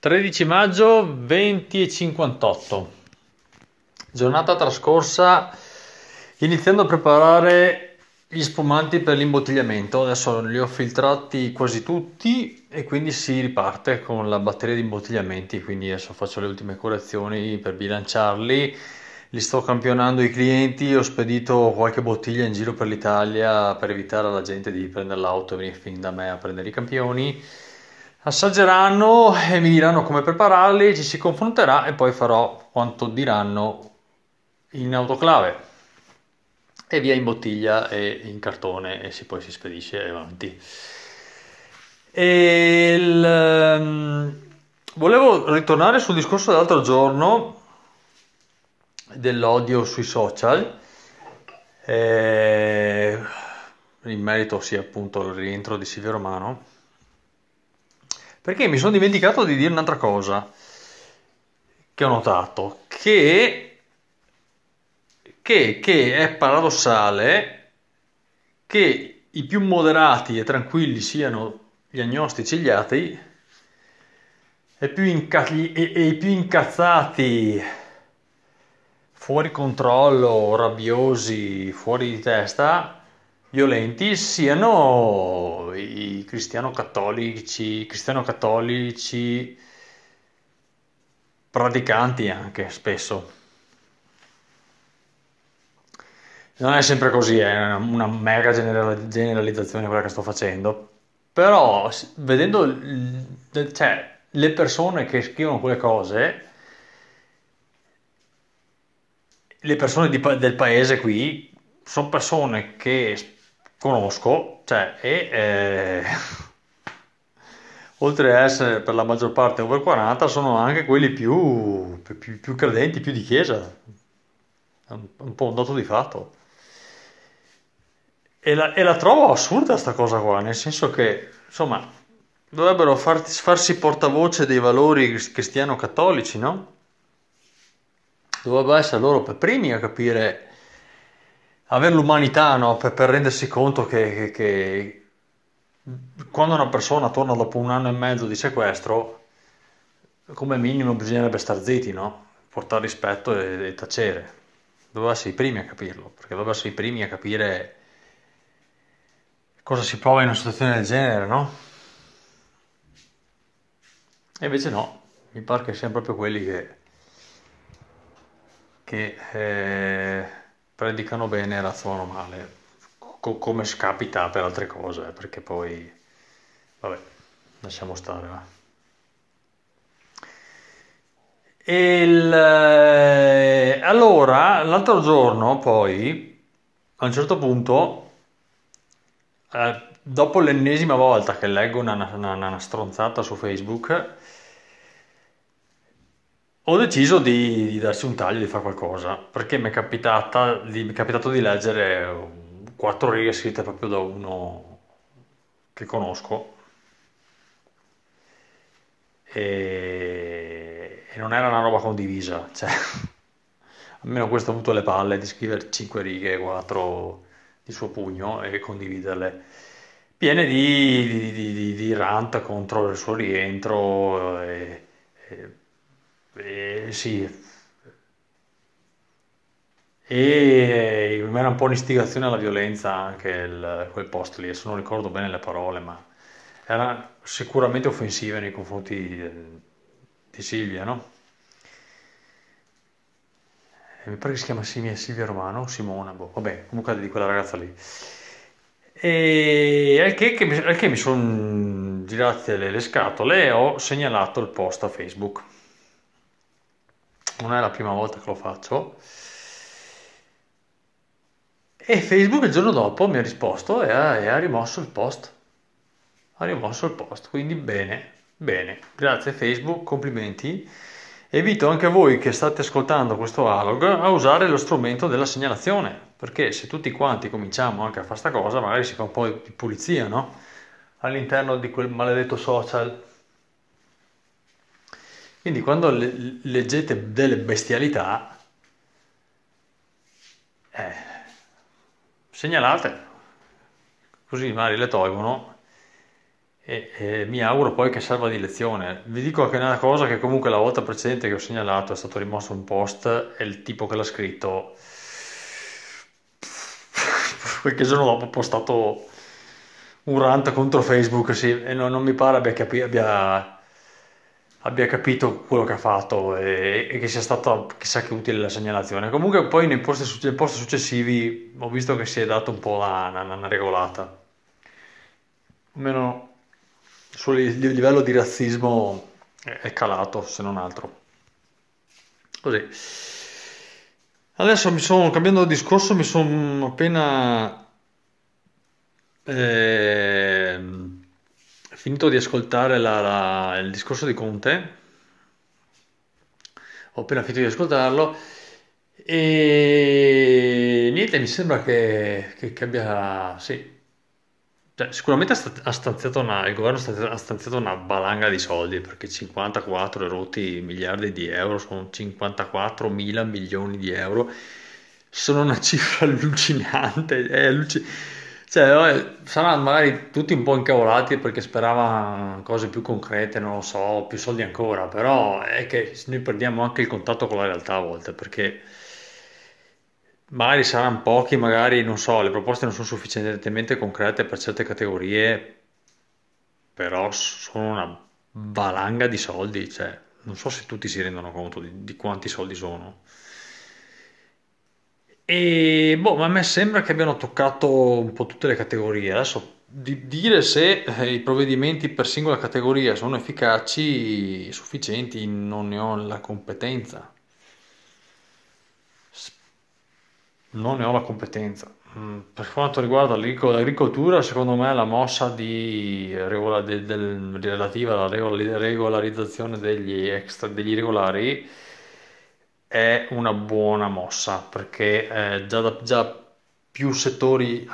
13 maggio 20 e 58. Giornata trascorsa iniziando a preparare gli spumanti per l'imbottigliamento. Adesso li ho filtrati quasi tutti e quindi si riparte con la batteria di imbottigliamenti. Quindi adesso faccio le ultime correzioni per bilanciarli. Li sto campionando i clienti, ho spedito qualche bottiglia in giro per l'Italia per evitare alla gente di prendere l'auto e venire fin da me a prendere i campioni assaggeranno e mi diranno come prepararli, ci si confronterà e poi farò quanto diranno in autoclave e via in bottiglia e in cartone e si, poi si spedisce avanti. E il, um, volevo ritornare sul discorso dell'altro giorno dell'odio sui social. Eh, in merito sia appunto al rientro di Silvio Romano perché mi sono dimenticato di dire un'altra cosa che ho notato, che, che, che è paradossale che i più moderati e tranquilli siano gli agnostici e gli atei e, inca- e, e i più incazzati fuori controllo, rabbiosi, fuori di testa violenti siano i cristiano-cattolici, cristiano-cattolici praticanti anche spesso. Non è sempre così, è una mega generalizzazione quella che sto facendo, però vedendo cioè, le persone che scrivono quelle cose, le persone di, del paese qui, sono persone che conosco, cioè, e eh, oltre a essere per la maggior parte over 40, sono anche quelli più, più, più credenti, più di chiesa. È un, un, po' un dato di fatto. E la, e la trovo assurda sta cosa qua, nel senso che, insomma, dovrebbero far, farsi portavoce dei valori cristiano-cattolici, no? Dovrebbero essere loro per primi a capire avere l'umanità no? per, per, rendersi conto che, che, che, quando una persona torna dopo un anno e mezzo di sequestro, come minimo bisognerebbe star zitti, no? portare rispetto e, e tacere. Doveva essere i primi a capirlo, perché doveva essere i primi a capire cosa si prova in una situazione del genere, no? E invece no, mi pare che siano proprio quelli che, che eh, predicano bene e razzolano male, co- come scapita per altre cose, eh, perché poi, vabbè, lasciamo stare. Va. Il, eh, allora, l'altro giorno poi, a un certo punto, eh, dopo l'ennesima volta che leggo una, una, una stronzata su Facebook, ho deciso di, di, darsi un taglio, di fare qualcosa, perché mi è, capitata, di, mi è capitato di leggere quattro righe scritte proprio da uno che conosco. E, e non era una roba condivisa, cioè almeno questo ha avuto le palle di scrivere cinque righe, quattro di suo pugno e condividerle piene di, di, di, di rant contro il suo rientro e, e eh, sì. E era un po' un'istigazione alla violenza anche il, quel post lì, adesso non ricordo bene le parole, ma era sicuramente offensiva nei confronti di, di Silvia, no? mi pare che si chiama Silvia, Silvia Romano, Simona, boh, vabbè, comunque di quella ragazza lì. E al che, che, che mi sono girate le, le scatole e ho segnalato il post a Facebook non è la prima volta che lo faccio. E Facebook il giorno dopo mi ha risposto e ha, e ha rimosso il post. Ha rimosso il post, quindi bene, bene. Grazie Facebook, complimenti. E invito anche voi che state ascoltando questo analog a usare lo strumento della segnalazione, perché se tutti quanti cominciamo anche a fare questa cosa, magari si fa un po' di pulizia, no? All'interno di quel maledetto social quindi quando le- leggete delle bestialità, eh, segnalate, così magari le tolgono e, e mi auguro poi che serva di lezione. Vi dico anche una cosa che comunque la volta precedente che ho segnalato è stato rimosso un post e il tipo che l'ha scritto qualche giorno dopo ho postato un rant contro Facebook sì, e non, non mi pare abbia, capi- abbia, abbia, capito quello che ha fatto e, e, che sia stata chissà che utile la segnalazione. Comunque poi nei post, nei post successivi ho visto che si è dato un po' la, una, una regolata. Almeno sul livello di razzismo è calato, se non altro. Così. Adesso mi sono, cambiando discorso, mi sono appena eh, finito di ascoltare la, la, il discorso di Conte. Ho appena finito di ascoltarlo e niente, mi sembra che, che, che abbia, sì, cioè, sicuramente ha stanziato una, il governo ha stanziato una valanga di soldi perché 54 rotti miliardi di euro sono 54 mila milioni di euro, sono una cifra allucinante. È alluc- cioè, saranno magari tutti un po' incavolati perché speravano cose più concrete, non lo so, più soldi ancora, però è che noi perdiamo anche il contatto con la realtà a volte perché magari saranno pochi, magari non so, le proposte non sono sufficientemente concrete per certe categorie, però sono una valanga di soldi, cioè non so se tutti si rendono conto di, di quanti soldi sono. E boh, ma a me sembra che abbiano toccato un po' tutte le categorie. Adesso di dire se eh, i provvedimenti per singola categoria sono efficaci, sufficienti, non ne ho la competenza. Non ne ho la competenza. Mm, per quanto riguarda l'agricoltura, secondo me la mossa di regola, del, del, relativa alla regolarizzazione degli, extra, degli irregolari è una buona mossa perché eh, già, da, già più settori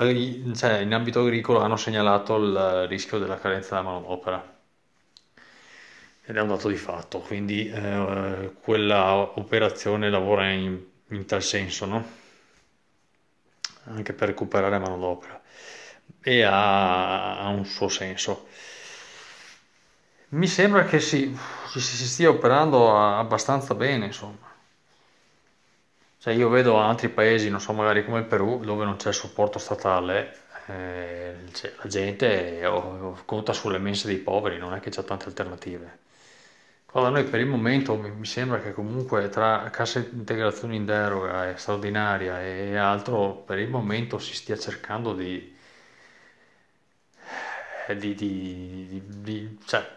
cioè, in ambito agricolo hanno segnalato il rischio della carenza della manodopera ed è un dato di fatto, quindi eh, quella operazione lavora in, in tal senso, no? anche per recuperare manodopera e ha, ha, un suo senso. Mi sembra che si, si, si stia operando abbastanza bene, insomma. Cioè io vedo altri paesi, non so, magari come il Perù, dove non c'è supporto statale, eh, cioè, la gente oh, conta sulle mense dei poveri, non è che c'è tante alternative. Allora, noi per il momento mi sembra che comunque tra cassa integrazione in deroga e straordinaria e altro, per il momento si stia cercando di, eh, di, di, di cioè,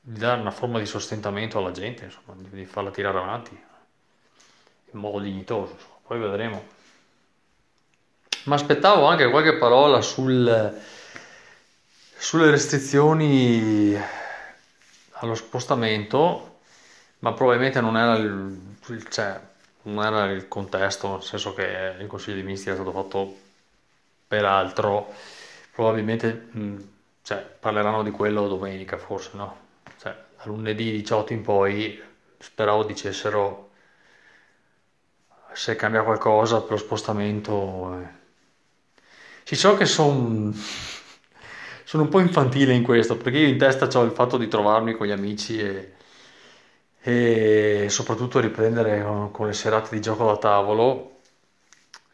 dare una forma di sostentamento alla gente, insomma, di, farla tirare avanti in modo dignitoso. Poi vedremo. Ma aspettavo anche qualche parola sul, sulle restrizioni allo spostamento, ma probabilmente non era il, cioè, non era il contesto, nel senso che il Consiglio dei Ministri è stato fatto per altro, probabilmente cioè, parleranno di quello domenica forse, no? Cioè, lunedì 18 in poi speravo dicessero se cambia qualcosa per lo spostamento. Eh. Sì, so che sono sono un po' infantile in questo, perché io in testa ho il fatto di trovarmi con gli amici e, e soprattutto riprendere con, con, le serate di gioco da tavolo.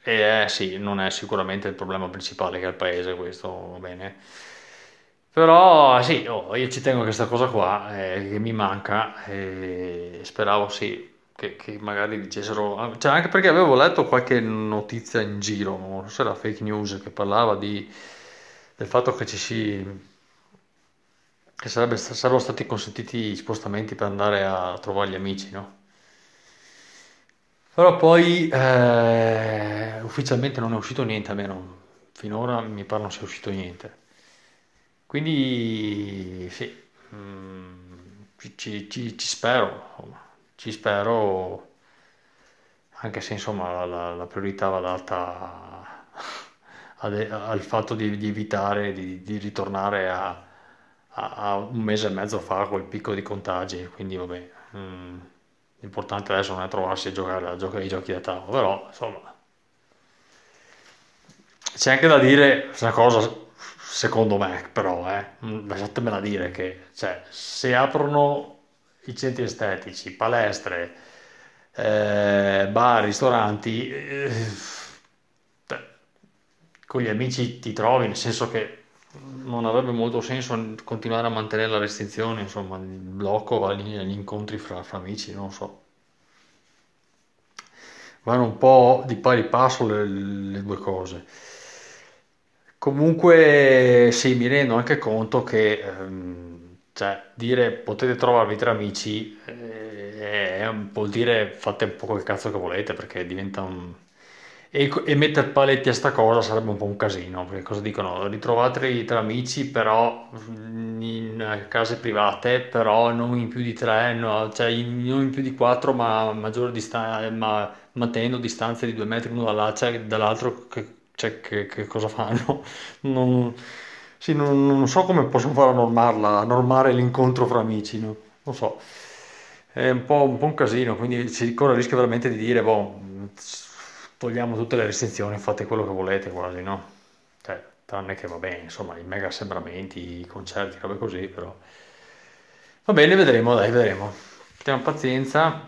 E eh, sì, non è sicuramente il problema principale che ha il paese questo, va bene. Però sì, oh, io ci tengo a questa cosa qua eh, che mi manca e speravo sì che, che, magari dicessero, cioè anche perché avevo letto qualche notizia in giro, non so se era fake news che parlava di del fatto che ci si che sarebbe, sarebbero stati consentiti spostamenti per andare a trovare gli amici, no? Però poi eh, ufficialmente non è uscito niente, almeno finora mi pare non sia uscito niente. Quindi sì, mm, ci, ci, ci, spero, ci spero, anche se insomma la, la priorità va data al fatto di, di evitare di, di ritornare a, a, a, un mese e mezzo fa col picco di contagi, quindi vabbè, mh, mm, l'importante adesso non è trovarsi a giocare, a giocare ai giochi da tavolo, però insomma c'è anche da dire una cosa secondo me, però, eh, lasciatemela dire che cioè, se aprono i centri estetici, palestre, eh, bar, ristoranti, eh, con gli amici ti trovi, nel senso che non avrebbe molto senso continuare a mantenere la restrizione, insomma, il blocco agli, agli incontri fra, fra amici, non so. Vanno un po' di pari passo le, le due cose. Comunque sì, mi rendo anche conto che ehm, cioè, dire potete trovarvi tra amici eh, è vuol dire fate un po' quel cazzo che volete perché diventa un... E, e mettere paletti a sta cosa sarebbe un po' un casino, perché cosa dicono? Ritrovatevi tra amici però in case private, però non in più di tre, no, cioè in- non in più di quattro, ma maggiore distanza, ma mantenendo distanze di due metri l'uno dall'altro, dall'altro che, cioè, che, che cosa fanno? Non, sì, non, non so come possono fare a normarla, a normare l'incontro fra amici, no? Non so, è un po', un po' un casino, quindi si corre il rischio veramente di dire, boh, togliamo tutte le restrizioni, fate quello che volete quasi, no? Cioè, tranne che va bene, insomma, i mega assembramenti, i concerti, robe così, però... Va bene, vedremo, dai, vedremo. Abbiamo pazienza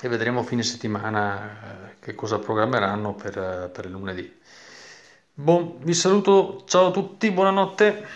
e vedremo fine settimana eh, che cosa programmeranno per, per lunedì. Buon, vi saluto, ciao a tutti, buonanotte.